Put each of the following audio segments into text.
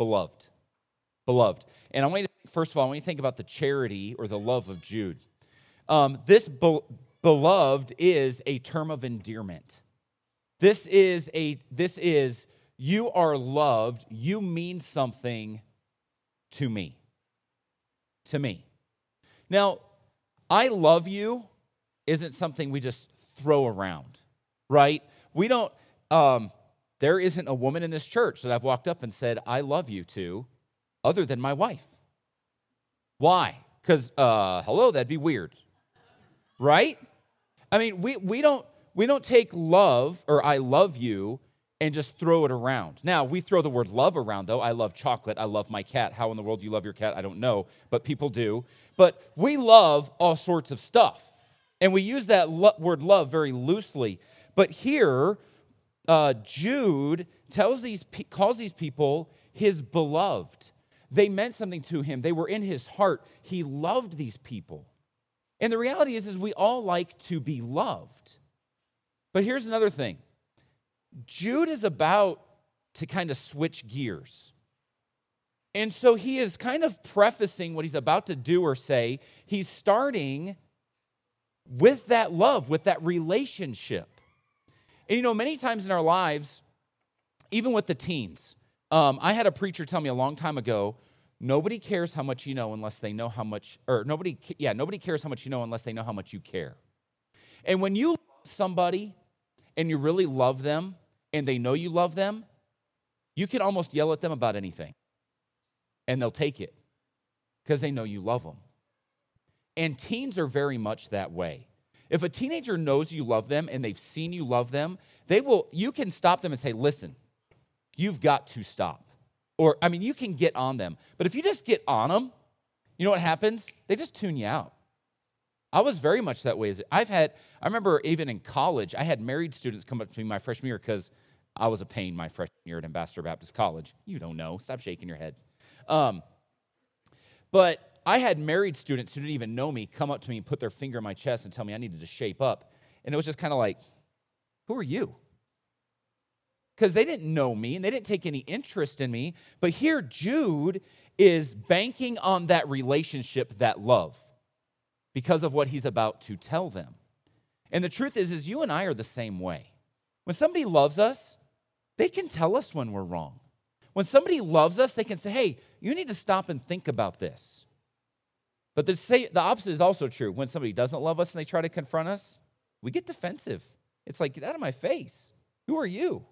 beloved. Beloved. And I want you to, think, first of all, I want you to think about the charity or the love of Jude. Um, this be- beloved is a term of endearment. This is a this is you are loved, you mean something to me. To me. Now, I love you isn't something we just throw around, right? We don't um, there isn't a woman in this church that I've walked up and said, I love you to, other than my wife. Why? Because, uh, hello, that'd be weird. Right? I mean, we, we, don't, we don't take love or I love you and just throw it around. Now, we throw the word love around, though. I love chocolate. I love my cat. How in the world do you love your cat? I don't know, but people do. But we love all sorts of stuff. And we use that lo- word love very loosely. But here, uh, Jude tells these, calls these people his beloved. They meant something to him. They were in his heart. He loved these people. And the reality is, is we all like to be loved. But here's another thing. Jude is about to kind of switch gears. And so he is kind of prefacing what he's about to do or say. He's starting with that love, with that relationship. And you know, many times in our lives, even with the teens, um, I had a preacher tell me a long time ago nobody cares how much you know unless they know how much, or nobody, yeah, nobody cares how much you know unless they know how much you care. And when you love somebody and you really love them and they know you love them, you can almost yell at them about anything and they'll take it because they know you love them. And teens are very much that way. If a teenager knows you love them and they've seen you love them, they will you can stop them and say, "Listen, you've got to stop." Or I mean, you can get on them. But if you just get on them, you know what happens? They just tune you out. I was very much that way. I've had I remember even in college, I had married students come up to me my freshman year cuz I was a pain my freshman year at Ambassador Baptist College. You don't know. Stop shaking your head. Um, but I had married students who didn't even know me come up to me and put their finger in my chest and tell me I needed to shape up. And it was just kind of like, who are you? Because they didn't know me and they didn't take any interest in me. But here, Jude is banking on that relationship, that love, because of what he's about to tell them. And the truth is, is you and I are the same way. When somebody loves us, they can tell us when we're wrong. When somebody loves us, they can say, hey, you need to stop and think about this. But the, the opposite is also true. When somebody doesn't love us and they try to confront us, we get defensive. It's like, get out of my face. Who are you?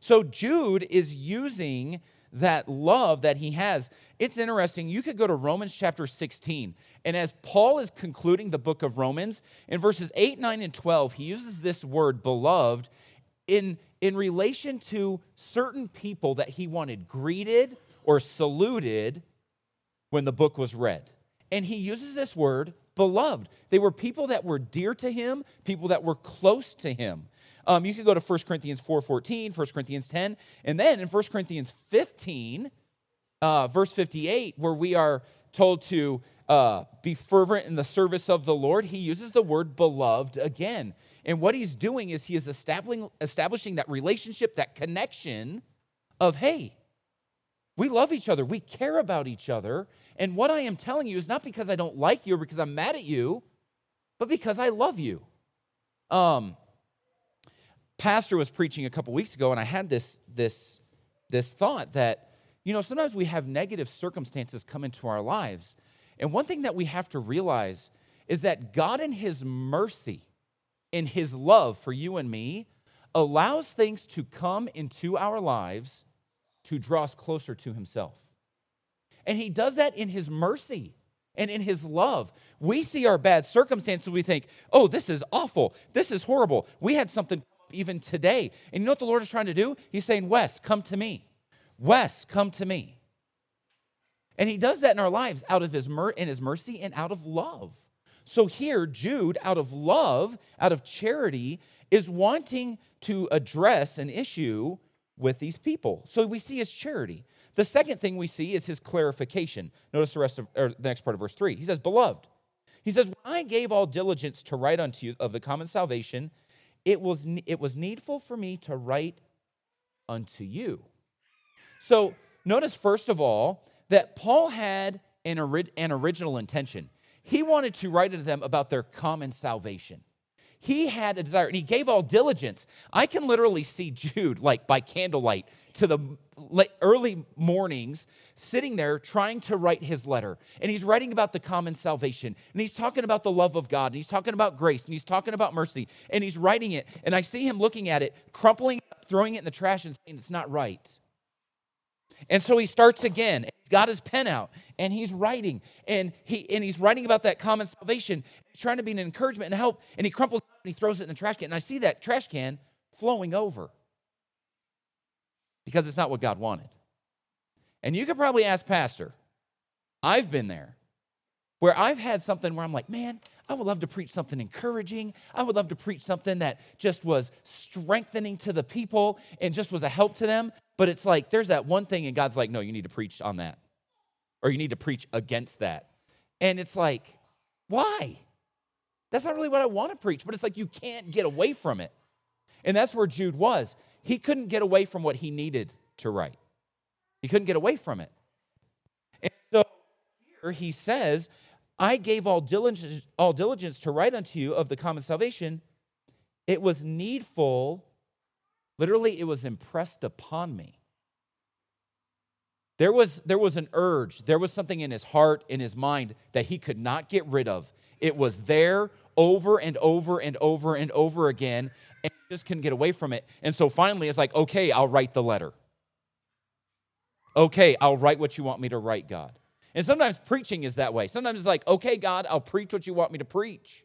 So Jude is using that love that he has. It's interesting. You could go to Romans chapter 16. And as Paul is concluding the book of Romans, in verses 8, 9, and 12, he uses this word, beloved, in, in relation to certain people that he wanted greeted or saluted when the book was read. And he uses this word, beloved. They were people that were dear to him, people that were close to him. Um, you could go to 1 Corinthians 4.14, 1 Corinthians 10, and then in 1 Corinthians 15, uh, verse 58, where we are told to uh, be fervent in the service of the Lord, he uses the word beloved again. And what he's doing is he is establishing, establishing that relationship, that connection of, hey, we love each other, we care about each other, and what I am telling you is not because I don't like you or because I'm mad at you, but because I love you. Um, pastor was preaching a couple weeks ago, and I had this, this, this thought that, you know, sometimes we have negative circumstances come into our lives. And one thing that we have to realize is that God, in His mercy, in His love for you and me, allows things to come into our lives to draw us closer to Himself. And he does that in his mercy and in his love. We see our bad circumstances, we think, oh, this is awful. This is horrible. We had something even today. And you know what the Lord is trying to do? He's saying, Wes, come to me. Wes, come to me. And he does that in our lives out of his mer- in his mercy and out of love. So here, Jude, out of love, out of charity, is wanting to address an issue with these people. So we see his charity. The second thing we see is his clarification. Notice the rest of or the next part of verse 3. He says, Beloved. He says, When I gave all diligence to write unto you of the common salvation, it was, it was needful for me to write unto you. So notice first of all that Paul had an, ori- an original intention. He wanted to write to them about their common salvation. He had a desire and he gave all diligence. I can literally see Jude, like by candlelight, to the early mornings, sitting there trying to write his letter. And he's writing about the common salvation. And he's talking about the love of God. And he's talking about grace. And he's talking about mercy. And he's writing it. And I see him looking at it, crumpling, it, throwing it in the trash, and saying, It's not right. And so he starts again. He's got his pen out and he's writing. And he and he's writing about that common salvation. He's trying to be an encouragement and help. And he crumples and he throws it in the trash can. And I see that trash can flowing over. Because it's not what God wanted. And you could probably ask Pastor, I've been there, where I've had something where I'm like, man, I would love to preach something encouraging. I would love to preach something that just was strengthening to the people and just was a help to them. But it's like there's that one thing, and God's like, no, you need to preach on that, or you need to preach against that. And it's like, why? That's not really what I want to preach, but it's like you can't get away from it. And that's where Jude was. He couldn't get away from what he needed to write, he couldn't get away from it. And so here he says, I gave all diligence, all diligence to write unto you of the common salvation. It was needful Literally, it was impressed upon me. There was, there was an urge, there was something in his heart, in his mind that he could not get rid of. It was there over and over and over and over again, and he just couldn't get away from it. And so finally, it's like, okay, I'll write the letter. Okay, I'll write what you want me to write, God. And sometimes preaching is that way. Sometimes it's like, okay, God, I'll preach what you want me to preach.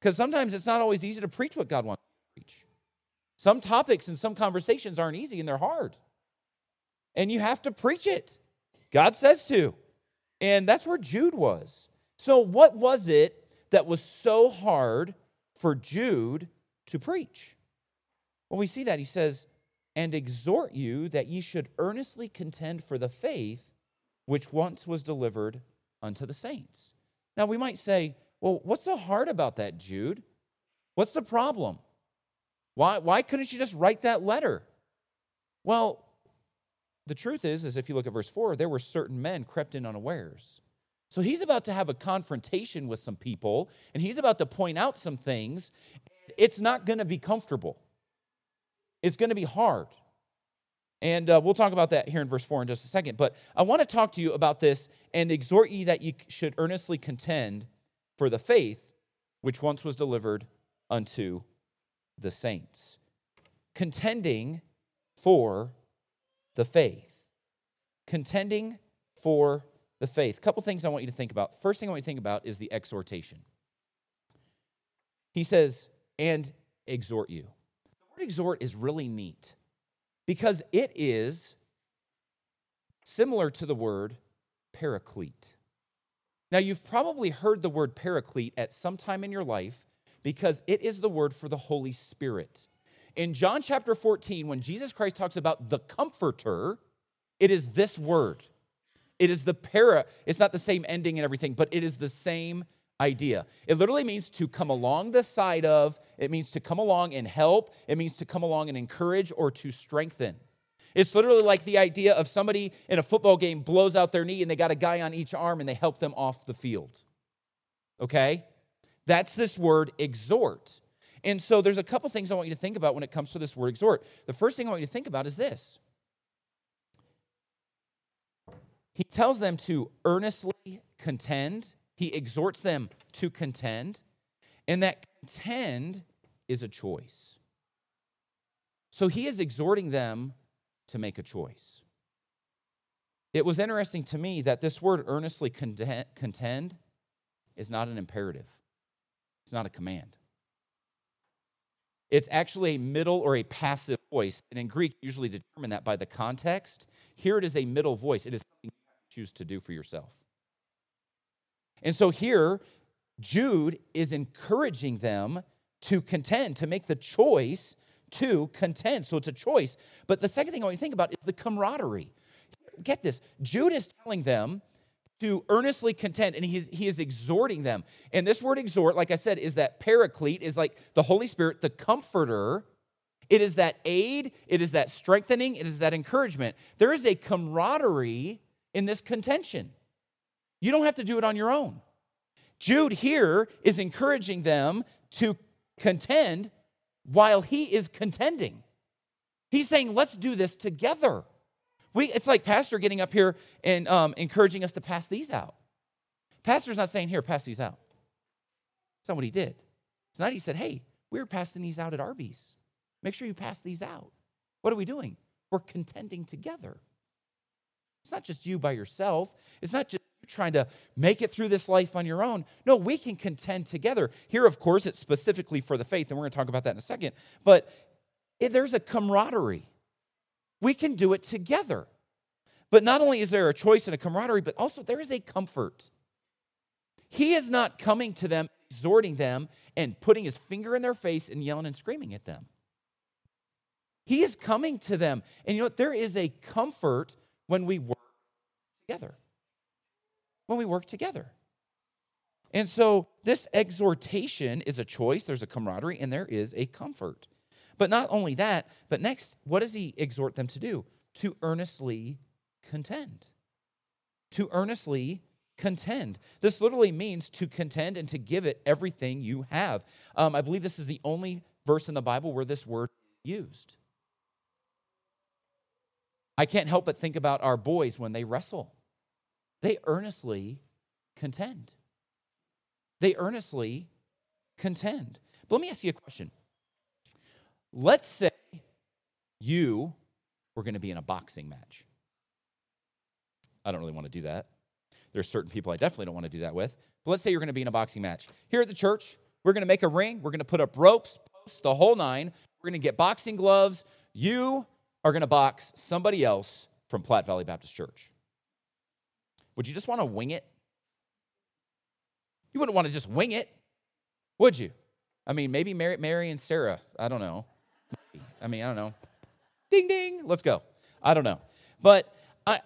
Because sometimes it's not always easy to preach what God wants to preach. Some topics and some conversations aren't easy and they're hard. And you have to preach it. God says to. And that's where Jude was. So, what was it that was so hard for Jude to preach? Well, we see that. He says, And exhort you that ye should earnestly contend for the faith which once was delivered unto the saints. Now, we might say, Well, what's so hard about that, Jude? What's the problem? Why, why couldn't you just write that letter? Well, the truth is, is if you look at verse 4, there were certain men crept in unawares. So he's about to have a confrontation with some people, and he's about to point out some things. It's not going to be comfortable. It's going to be hard. And uh, we'll talk about that here in verse 4 in just a second. But I want to talk to you about this and exhort ye that ye should earnestly contend for the faith which once was delivered unto the saints, contending for the faith. Contending for the faith. A couple things I want you to think about. First thing I want you to think about is the exhortation. He says, and exhort you. The word exhort is really neat because it is similar to the word paraclete. Now, you've probably heard the word paraclete at some time in your life because it is the word for the Holy Spirit. In John chapter 14, when Jesus Christ talks about the comforter, it is this word. It is the para, it's not the same ending and everything, but it is the same idea. It literally means to come along the side of, it means to come along and help, it means to come along and encourage or to strengthen. It's literally like the idea of somebody in a football game blows out their knee and they got a guy on each arm and they help them off the field. Okay? That's this word exhort. And so there's a couple things I want you to think about when it comes to this word exhort. The first thing I want you to think about is this He tells them to earnestly contend, he exhorts them to contend, and that contend is a choice. So he is exhorting them to make a choice. It was interesting to me that this word earnestly contend is not an imperative. It's not a command. It's actually a middle or a passive voice. And in Greek, usually determine that by the context. Here it is a middle voice. It is something you choose to do for yourself. And so here, Jude is encouraging them to contend, to make the choice to contend. So it's a choice. But the second thing I want you to think about is the camaraderie. Get this Jude is telling them to earnestly contend and he is, he is exhorting them and this word exhort like i said is that paraclete is like the holy spirit the comforter It is that aid, it is that strengthening, it is that encouragement. There is a camaraderie in this contention. You don't have to do it on your own. Jude here is encouraging them to contend while he is contending. He's saying, let's do this together. We, it's like Pastor getting up here and um, encouraging us to pass these out. Pastor's not saying, here, pass these out. That's not what he did. Tonight he said, hey, we're passing these out at Arby's. Make sure you pass these out. What are we doing? We're contending together. It's not just you by yourself. It's not just trying to make it through this life on your own. No, we can contend together. Here, of course, it's specifically for the faith, and we're going to talk about that in a second. But there's a camaraderie. We can do it together. But not only is there a choice and a camaraderie, but also there is a comfort. He is not coming to them, exhorting them, and putting his finger in their face and yelling and screaming at them. He is coming to them. And you know what? There is a comfort when we work together. When we work together. And so this exhortation is a choice, there's a camaraderie, and there is a comfort. But not only that, but next, what does he exhort them to do? To earnestly contend. To earnestly contend. This literally means to contend and to give it everything you have. Um, I believe this is the only verse in the Bible where this word is used. I can't help but think about our boys when they wrestle. They earnestly contend. They earnestly contend. But let me ask you a question. Let's say you were going to be in a boxing match. I don't really want to do that. There's certain people I definitely don't want to do that with. But let's say you're going to be in a boxing match. Here at the church, we're going to make a ring. We're going to put up ropes, posts, the whole nine. We're going to get boxing gloves. You are going to box somebody else from Platte Valley Baptist Church. Would you just want to wing it? You wouldn't want to just wing it, would you? I mean, maybe Mary, Mary and Sarah. I don't know. I mean, I don't know. Ding ding. Let's go. I don't know. But I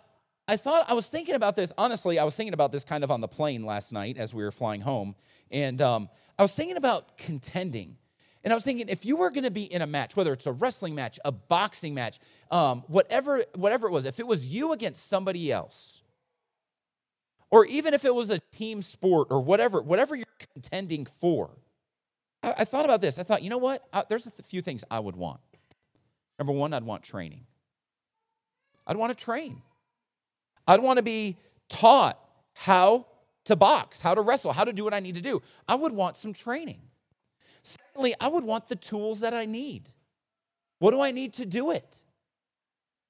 I thought I was thinking about this. Honestly, I was thinking about this kind of on the plane last night as we were flying home, and um, I was thinking about contending. And I was thinking, if you were going to be in a match, whether it's a wrestling match, a boxing match, um, whatever, whatever it was, if it was you against somebody else, or even if it was a team sport or whatever, whatever you're contending for, I, I thought about this. I thought, you know what? I, there's a few things I would want. Number one, I'd want training. I'd want to train. I'd want to be taught how to box, how to wrestle, how to do what I need to do. I would want some training. Secondly, I would want the tools that I need. What do I need to do it?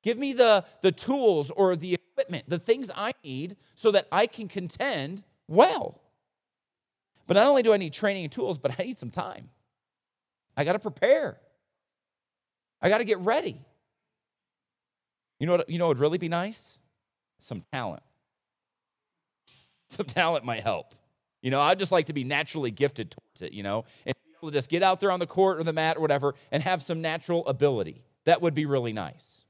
Give me the, the tools or the equipment, the things I need so that I can contend well. But not only do I need training and tools, but I need some time. I got to prepare. I got to get ready. You know what, you know what would really be nice? Some talent. Some talent might help. You know, I'd just like to be naturally gifted towards it, you know, and be able to just get out there on the court or the mat or whatever and have some natural ability. That would be really nice.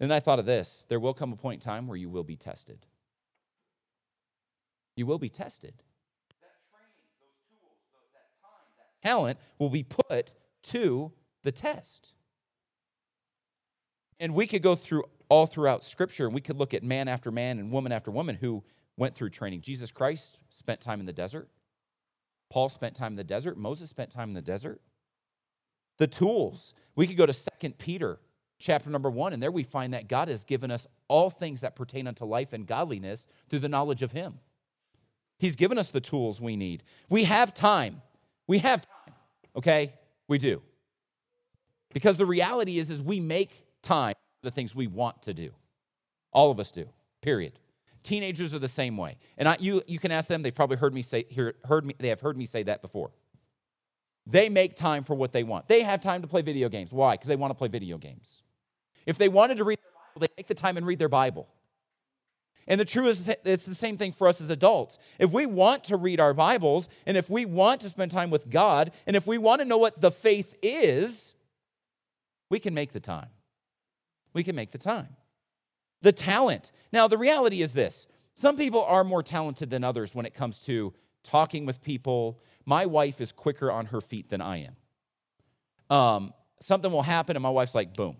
And I thought of this there will come a point in time where you will be tested. You will be tested. That training, those tools, that time, that talent will be put to the test. And we could go through all throughout Scripture and we could look at man after man and woman after woman who went through training. Jesus Christ spent time in the desert. Paul spent time in the desert. Moses spent time in the desert. The tools. We could go to Second Peter chapter number 1 and there we find that God has given us all things that pertain unto life and godliness through the knowledge of him. He's given us the tools we need. We have time. We have time. Okay? We do. Because the reality is is we make time for the things we want to do. All of us do. Period. Teenagers are the same way. And I, you, you can ask them, they've probably heard me say, hear, heard me, they have heard me say that before. They make time for what they want. They have time to play video games. Why? Because they want to play video games. If they wanted to read their Bible, they take the time and read their Bible. And the truth is, it's the same thing for us as adults. If we want to read our Bibles, and if we want to spend time with God, and if we want to know what the faith is, we can make the time. We can make the time. The talent. Now, the reality is this some people are more talented than others when it comes to talking with people. My wife is quicker on her feet than I am. um, something will happen, and my wife's like, boom,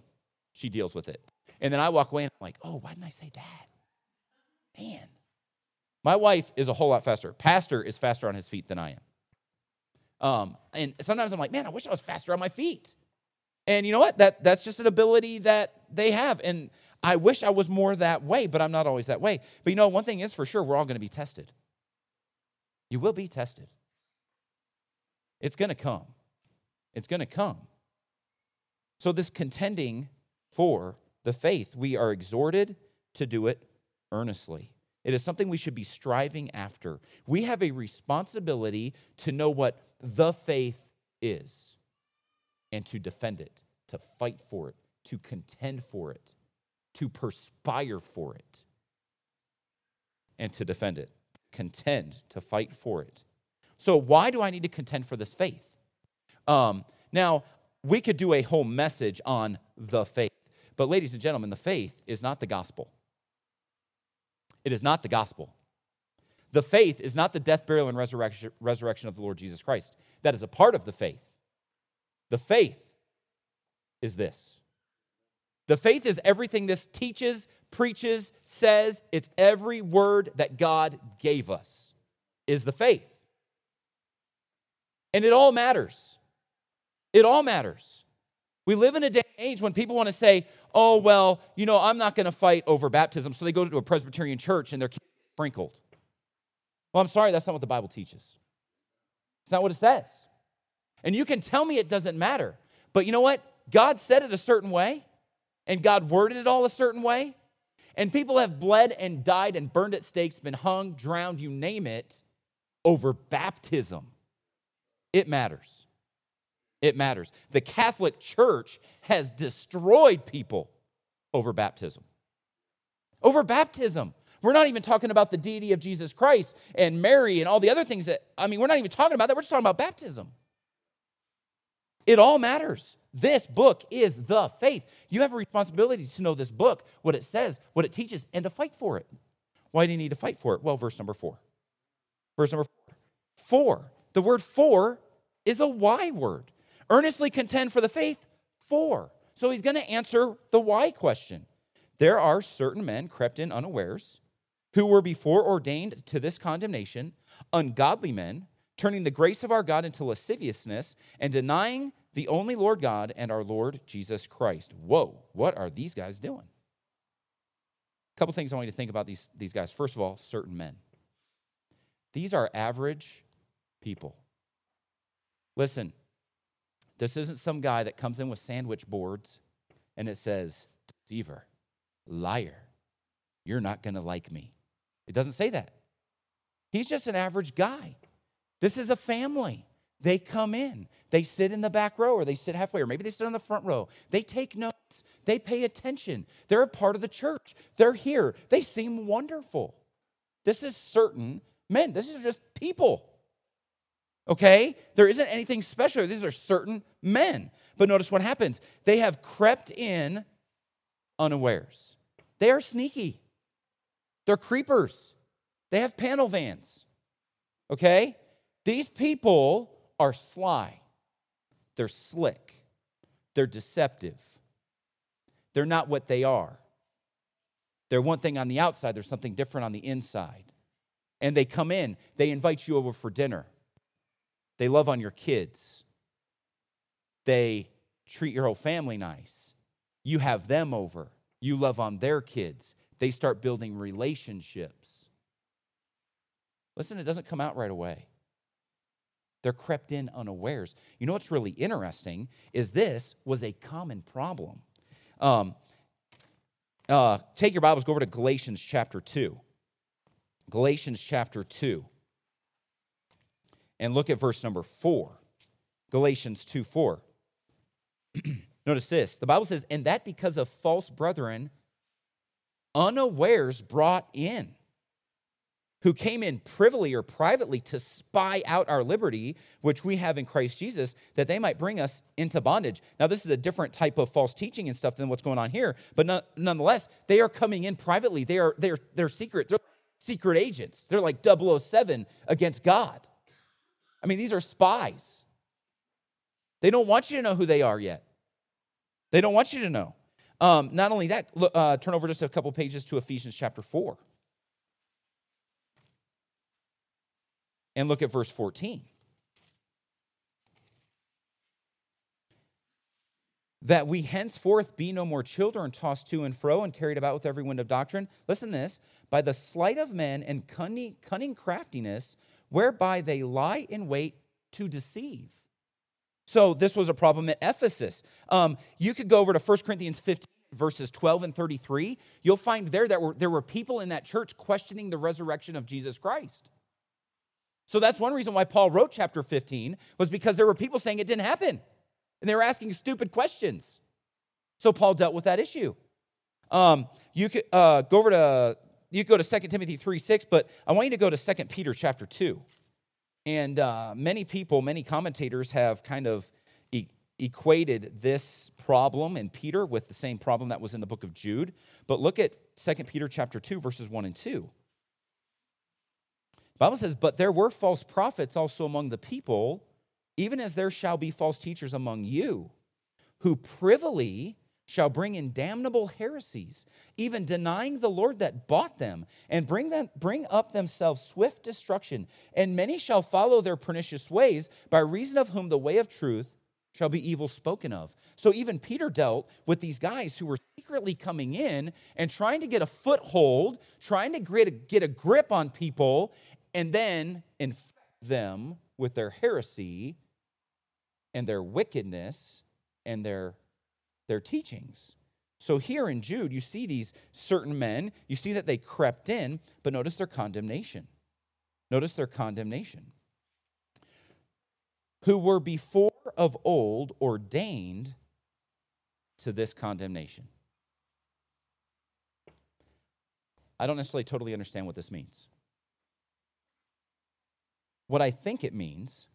she deals with it. And then I walk away and I'm like, oh, why didn't I say that? Man. My wife is a whole lot faster. Pastor is faster on his feet than I am. Um, and sometimes I'm like, man, I wish I was faster on my feet. And you know what? That, that's just an ability that they have. And I wish I was more that way, but I'm not always that way. But you know, one thing is for sure, we're all going to be tested. You will be tested. It's going to come. It's going to come. So, this contending for the faith, we are exhorted to do it earnestly. It is something we should be striving after. We have a responsibility to know what the faith is and to defend it, to fight for it, to contend for it, to perspire for it, and to defend it. Contend, to fight for it. So, why do I need to contend for this faith? Um, now, we could do a whole message on the faith. But, ladies and gentlemen, the faith is not the gospel. It is not the gospel. The faith is not the death, burial, and resurrection, resurrection of the Lord Jesus Christ. That is a part of the faith. The faith is this. The faith is everything this teaches, preaches, says. It's every word that God gave us, is the faith. And it all matters. It all matters. We live in a day and age when people want to say, oh, well, you know, I'm not going to fight over baptism. So they go to a Presbyterian church and they're sprinkled. Well, I'm sorry, that's not what the Bible teaches. It's not what it says. And you can tell me it doesn't matter. But you know what? God said it a certain way, and God worded it all a certain way. And people have bled and died and burned at stakes, been hung, drowned, you name it, over baptism. It matters. It matters. The Catholic Church has destroyed people over baptism. Over baptism. We're not even talking about the deity of Jesus Christ and Mary and all the other things that, I mean, we're not even talking about that. We're just talking about baptism. It all matters. This book is the faith. You have a responsibility to know this book, what it says, what it teaches, and to fight for it. Why do you need to fight for it? Well, verse number four. Verse number four. Four. The word for is a why word. Earnestly contend for the faith, for. So he's going to answer the why question. There are certain men crept in unawares who were before ordained to this condemnation, ungodly men, turning the grace of our God into lasciviousness and denying the only Lord God and our Lord Jesus Christ. Whoa, what are these guys doing? A couple things I want you to think about these, these guys. First of all, certain men. These are average people. Listen, this isn't some guy that comes in with sandwich boards and it says, deceiver, liar, you're not going to like me. It doesn't say that. He's just an average guy. This is a family. They come in, they sit in the back row, or they sit halfway, or maybe they sit on the front row. They take notes, they pay attention. They're a part of the church. They're here. They seem wonderful. This is certain men, this is just people. Okay? There isn't anything special. These are certain men. But notice what happens. They have crept in unawares. They are sneaky. They're creepers. They have panel vans. Okay? These people are sly. They're slick. They're deceptive. They're not what they are. They're one thing on the outside, there's something different on the inside. And they come in, they invite you over for dinner. They love on your kids. They treat your whole family nice. You have them over. You love on their kids. They start building relationships. Listen, it doesn't come out right away. They're crept in unawares. You know what's really interesting is this was a common problem. Um, uh, take your Bibles, go over to Galatians chapter 2. Galatians chapter 2 and look at verse number four Galatians 2 4. Notice this the Bible says, and that because of false brethren, unawares brought in, who came in privily or privately to spy out our liberty, which we have in Christ Jesus, that they might bring us into bondage. Now, this is a different type of false teaching and stuff than what's going on here, but nonetheless, they are coming in privately. They are they're, they're secret. They're secret agents. They're like 007 against God. I mean, these are spies. They don't want you to know who they are yet. They don't want you to know. Um, not only that, uh, turn over just a couple pages to Ephesians chapter 4. And look at verse 14. that we henceforth be no more children tossed to and fro and carried about with every wind of doctrine. Listen to this by the sleight of men and cunning, cunning craftiness, whereby they lie in wait to deceive. So, this was a problem at Ephesus. Um, you could go over to 1 Corinthians 15, verses 12 and 33. You'll find there that were, there were people in that church questioning the resurrection of Jesus Christ. So, that's one reason why Paul wrote chapter 15, was because there were people saying it didn't happen and they were asking stupid questions. So Paul dealt with that issue. Um, you could uh, go over to you go to 2 Timothy 3 6, but I want you to go to 2 Peter chapter 2. And uh, many people, many commentators have kind of e- equated this problem in Peter with the same problem that was in the book of Jude. But look at 2 Peter chapter 2, verses 1 and 2. The Bible says, But there were false prophets also among the people even as there shall be false teachers among you, who privily shall bring in damnable heresies, even denying the Lord that bought them, and bring them bring up themselves swift destruction. And many shall follow their pernicious ways, by reason of whom the way of truth shall be evil spoken of. So even Peter dealt with these guys who were secretly coming in and trying to get a foothold, trying to get a, get a grip on people, and then infect them with their heresy and their wickedness and their, their teachings. So here in Jude, you see these certain men, you see that they crept in, but notice their condemnation. Notice their condemnation. Who were before of old ordained to this condemnation. I don't necessarily totally understand what this means. What I think it means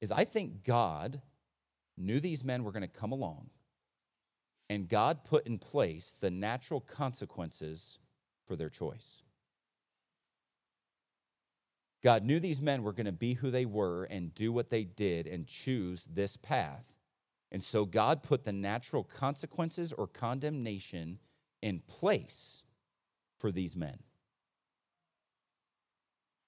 is I think God knew these men were going to come along, and God put in place the natural consequences for their choice. God knew these men were going to be who they were and do what they did and choose this path. And so God put the natural consequences or condemnation in place for these men.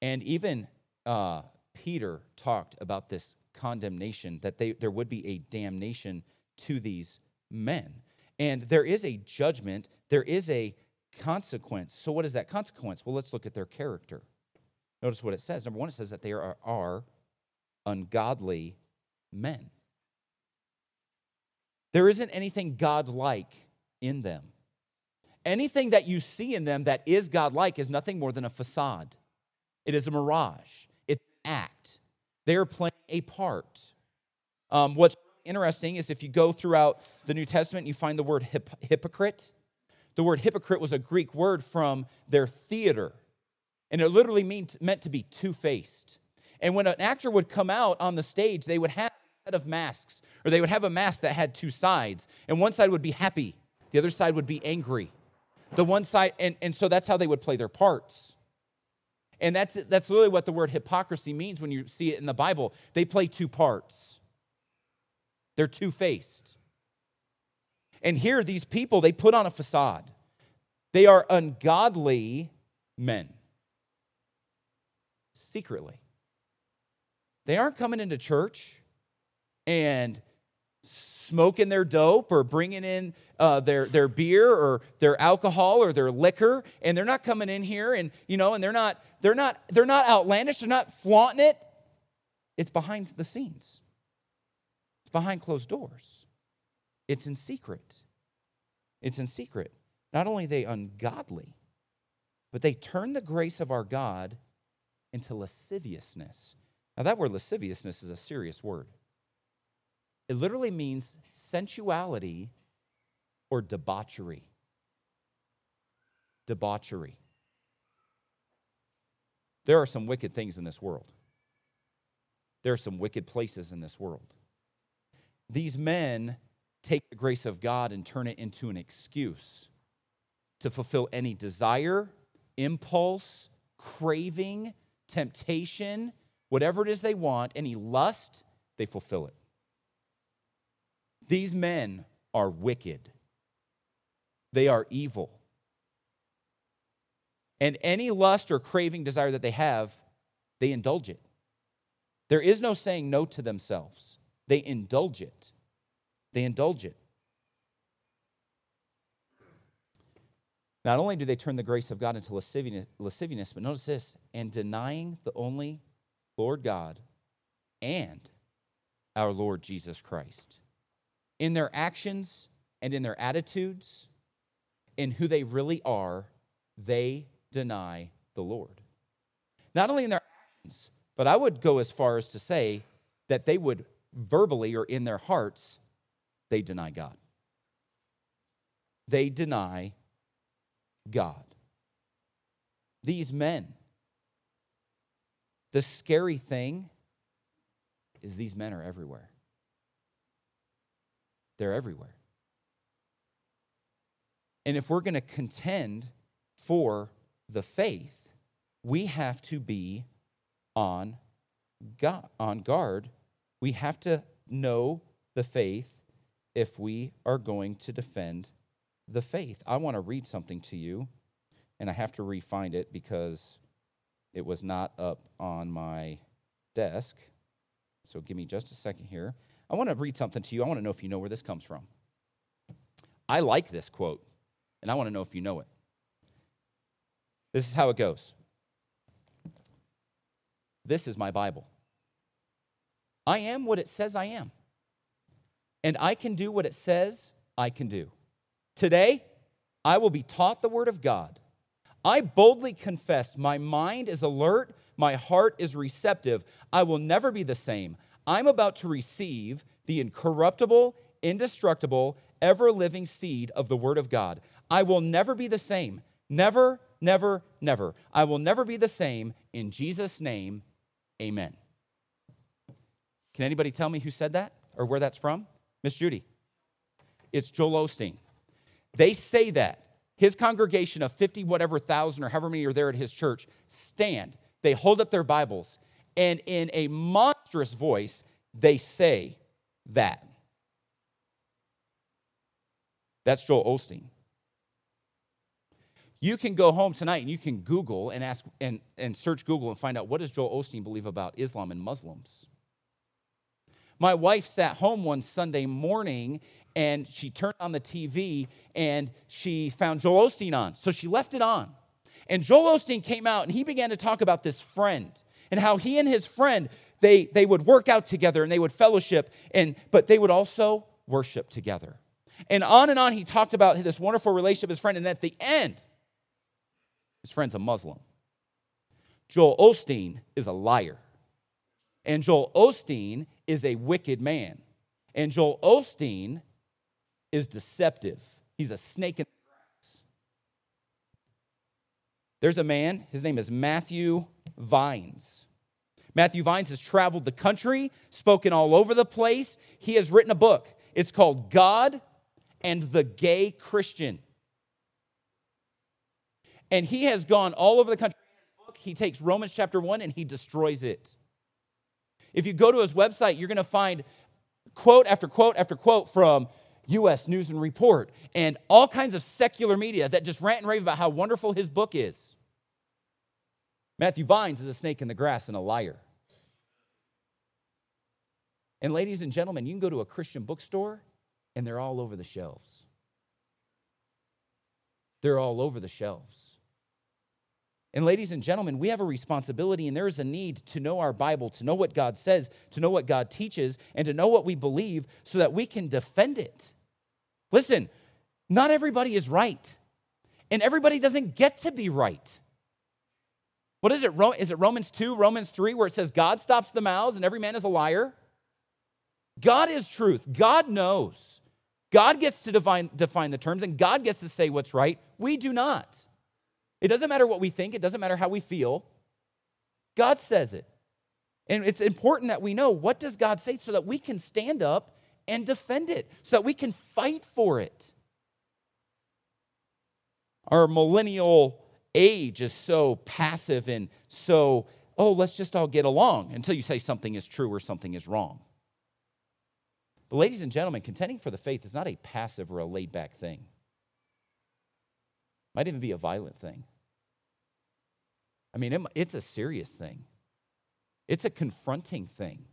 And even uh, Peter talked about this condemnation, that they, there would be a damnation to these men. And there is a judgment, there is a consequence. So, what is that consequence? Well, let's look at their character. Notice what it says. Number one, it says that they are, are ungodly men. There isn't anything godlike in them. Anything that you see in them that is godlike is nothing more than a facade, it is a mirage, it's an act. They are playing a part. Um, what's interesting is if you go throughout the New Testament, you find the word hip- hypocrite. The word hypocrite was a Greek word from their theater, and it literally means, meant to be two faced. And when an actor would come out on the stage, they would have a set of masks, or they would have a mask that had two sides, and one side would be happy, the other side would be angry. The one side, and, and so that's how they would play their parts. And that's, that's really what the word hypocrisy means when you see it in the Bible. They play two parts, they're two faced. And here, these people, they put on a facade. They are ungodly men secretly. They aren't coming into church and smoking their dope or bringing in uh, their, their beer or their alcohol or their liquor and they're not coming in here and you know and they're not they're not they're not outlandish they're not flaunting it. It's behind the scenes. It's behind closed doors. It's in secret. It's in secret. Not only they ungodly but they turn the grace of our god into lasciviousness. Now that word lasciviousness is a serious word it literally means sensuality or debauchery. Debauchery. There are some wicked things in this world. There are some wicked places in this world. These men take the grace of God and turn it into an excuse to fulfill any desire, impulse, craving, temptation, whatever it is they want, any lust, they fulfill it. These men are wicked, they are evil. And any lust or craving desire that they have, they indulge it. There is no saying no to themselves, they indulge it. They indulge it. Not only do they turn the grace of God into lasciviousness, but notice this and denying the only Lord God and our Lord Jesus Christ. In their actions and in their attitudes, in who they really are, they deny the Lord. Not only in their actions, but I would go as far as to say that they would verbally or in their hearts, they deny God. They deny God. These men, the scary thing is these men are everywhere. They're everywhere. And if we're going to contend for the faith, we have to be on God, on guard. We have to know the faith if we are going to defend the faith. I want to read something to you, and I have to refind it because it was not up on my desk. So give me just a second here. I want to read something to you. I want to know if you know where this comes from. I like this quote, and I want to know if you know it. This is how it goes This is my Bible. I am what it says I am, and I can do what it says I can do. Today, I will be taught the Word of God. I boldly confess my mind is alert, my heart is receptive. I will never be the same. I'm about to receive the incorruptible, indestructible, ever living seed of the Word of God. I will never be the same. Never, never, never. I will never be the same. In Jesus' name, amen. Can anybody tell me who said that or where that's from? Miss Judy. It's Joel Osteen. They say that. His congregation of 50 whatever thousand or however many are there at his church stand. They hold up their Bibles, and in a monstrous voice, they say that. That's Joel Osteen. You can go home tonight and you can Google and ask and, and search Google and find out what does Joel Osteen believe about Islam and Muslims. My wife sat home one Sunday morning and she turned on the TV and she found Joel Osteen on. So she left it on. And Joel Osteen came out and he began to talk about this friend and how he and his friend they, they would work out together and they would fellowship and but they would also worship together. And on and on he talked about this wonderful relationship with his friend and at the end his friend's a Muslim. Joel Osteen is a liar. And Joel Osteen is a wicked man. And Joel Osteen is deceptive. He's a snake in the grass. There's a man, his name is Matthew Vines. Matthew Vines has traveled the country, spoken all over the place. He has written a book. It's called God and the Gay Christian. And he has gone all over the country. He takes Romans chapter 1 and he destroys it. If you go to his website, you're going to find quote after quote after quote from US News and Report, and all kinds of secular media that just rant and rave about how wonderful his book is. Matthew Vines is a snake in the grass and a liar. And, ladies and gentlemen, you can go to a Christian bookstore and they're all over the shelves. They're all over the shelves. And, ladies and gentlemen, we have a responsibility, and there is a need to know our Bible, to know what God says, to know what God teaches, and to know what we believe so that we can defend it. Listen, not everybody is right, and everybody doesn't get to be right. What is it? Is it Romans 2, Romans 3, where it says God stops the mouths and every man is a liar? God is truth. God knows. God gets to define, define the terms, and God gets to say what's right. We do not. It doesn't matter what we think, it doesn't matter how we feel. God says it. And it's important that we know what does God say so that we can stand up and defend it so that we can fight for it. Our millennial age is so passive and so, oh, let's just all get along until you say something is true or something is wrong. But, ladies and gentlemen, contending for the faith is not a passive or a laid back thing, it might even be a violent thing. I mean, it, it's a serious thing, it's a confronting thing,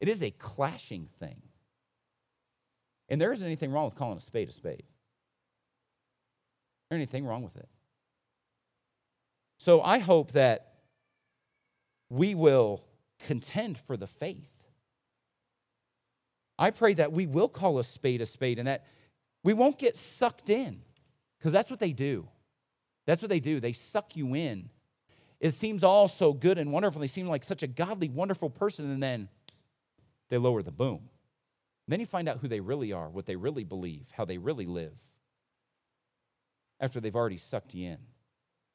it is a clashing thing. And there isn't anything wrong with calling a spade a spade. Anything wrong with it. So I hope that we will contend for the faith. I pray that we will call a spade a spade and that we won't get sucked in because that's what they do. That's what they do. They suck you in. It seems all so good and wonderful. They seem like such a godly, wonderful person, and then they lower the boom. And then you find out who they really are, what they really believe, how they really live after they've already sucked you in.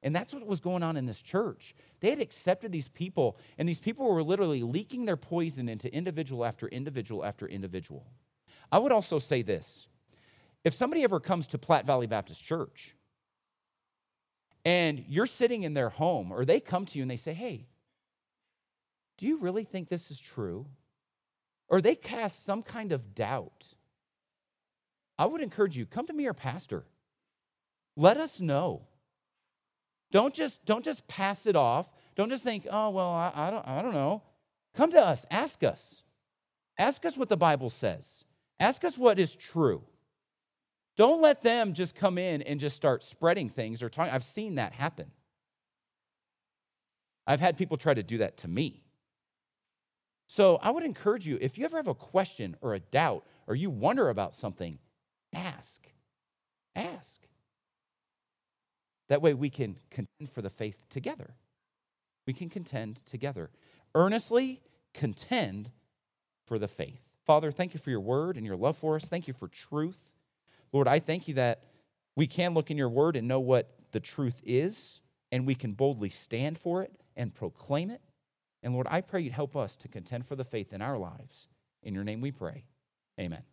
And that's what was going on in this church. They had accepted these people, and these people were literally leaking their poison into individual after individual after individual. I would also say this if somebody ever comes to Platte Valley Baptist Church and you're sitting in their home, or they come to you and they say, Hey, do you really think this is true? Or they cast some kind of doubt. I would encourage you, come to me or pastor. Let us know. Don't just, don't just pass it off. Don't just think, oh, well, I, I, don't, I don't know. Come to us, ask us. Ask us what the Bible says. Ask us what is true. Don't let them just come in and just start spreading things or talking. I've seen that happen. I've had people try to do that to me. So I would encourage you if you ever have a question or a doubt or you wonder about something, ask. Ask. That way we can contend for the faith together. We can contend together. Earnestly contend for the faith. Father, thank you for your word and your love for us. Thank you for truth. Lord, I thank you that we can look in your word and know what the truth is, and we can boldly stand for it and proclaim it. And Lord, I pray you'd help us to contend for the faith in our lives. In your name we pray. Amen.